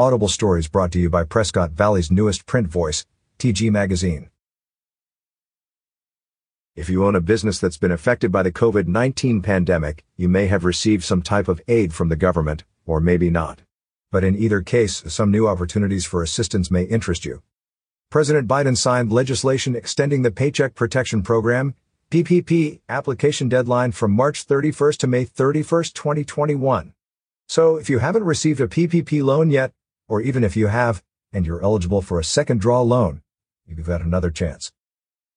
Audible Stories brought to you by Prescott Valley's newest print voice, TG Magazine. If you own a business that's been affected by the COVID 19 pandemic, you may have received some type of aid from the government, or maybe not. But in either case, some new opportunities for assistance may interest you. President Biden signed legislation extending the Paycheck Protection Program, PPP, application deadline from March 31st to May 31st, 2021. So if you haven't received a PPP loan yet, or even if you have, and you're eligible for a second draw loan, you've got another chance.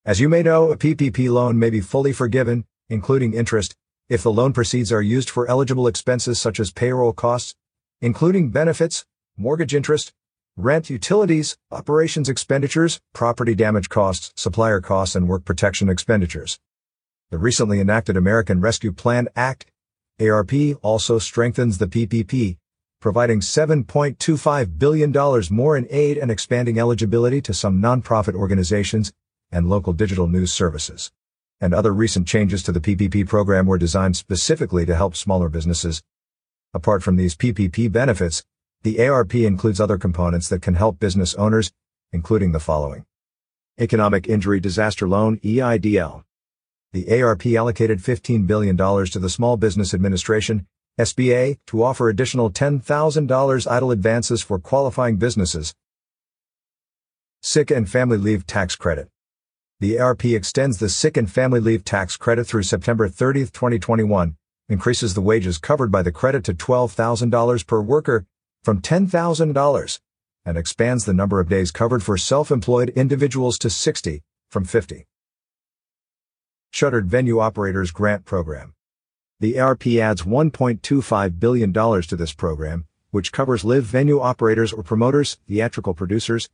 As you may know, a PPP loan may be fully forgiven, including interest, if the loan proceeds are used for eligible expenses such as payroll costs, including benefits, mortgage interest, rent, utilities, operations expenditures, property damage costs, supplier costs, and work protection expenditures. The recently enacted American Rescue Plan Act, ARP, also strengthens the PPP, providing $7.25 billion more in aid and expanding eligibility to some nonprofit organizations and local digital news services. And other recent changes to the PPP program were designed specifically to help smaller businesses. Apart from these PPP benefits, the ARP includes other components that can help business owners, including the following. Economic Injury Disaster Loan EIDL. The ARP allocated $15 billion to the Small Business Administration SBA, to offer additional $10,000 EIDL advances for qualifying businesses. Sick and Family Leave Tax Credit. The ARP extends the sick and family leave tax credit through September 30, 2021, increases the wages covered by the credit to $12,000 per worker from $10,000, and expands the number of days covered for self-employed individuals to 60 from 50. Shuttered Venue Operators Grant Program. The ARP adds $1.25 billion to this program, which covers live venue operators or promoters, theatrical producers,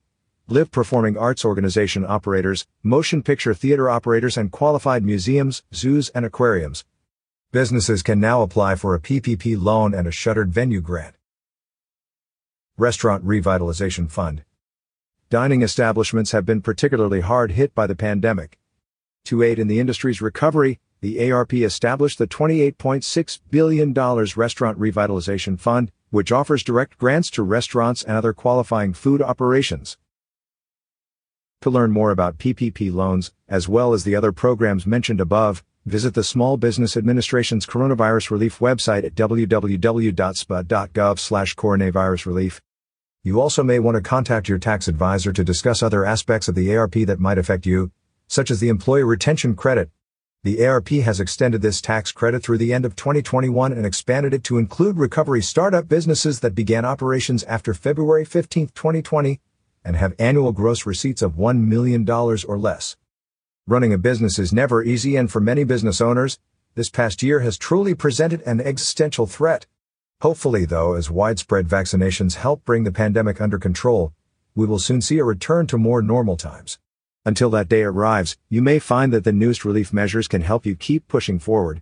live performing arts organization operators, motion picture theater operators, and qualified museums, zoos, and aquariums. Businesses can now apply for a PPP loan and a shuttered venue grant. Restaurant Revitalization Fund. Dining establishments have been particularly hard hit by the pandemic. To aid in the industry's recovery, the ARP established the $28.6 billion Restaurant Revitalization Fund, which offers direct grants to restaurants and other qualifying food operations. To learn more about PPP loans, as well as the other programs mentioned above, visit the Small Business Administration's coronavirus relief website at www.sba.gov/coronavirusrelief. You also may want to contact your tax advisor to discuss other aspects of the ARP that might affect you, such as the Employee Retention Credit, the ARP has extended this tax credit through the end of 2021 and expanded it to include recovery startup businesses that began operations after February 15, 2020, and have annual gross receipts of $1 million or less. Running a business is never easy, and for many business owners, this past year has truly presented an existential threat. Hopefully, though, as widespread vaccinations help bring the pandemic under control, we will soon see a return to more normal times. Until that day arrives, you may find that the newest relief measures can help you keep pushing forward.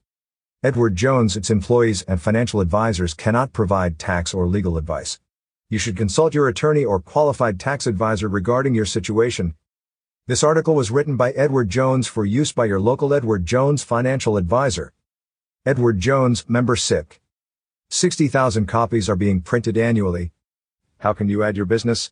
Edward Jones, its employees, and financial advisors cannot provide tax or legal advice. You should consult your attorney or qualified tax advisor regarding your situation. This article was written by Edward Jones for use by your local Edward Jones financial advisor. Edward Jones, member SIPC. 60,000 copies are being printed annually. How can you add your business?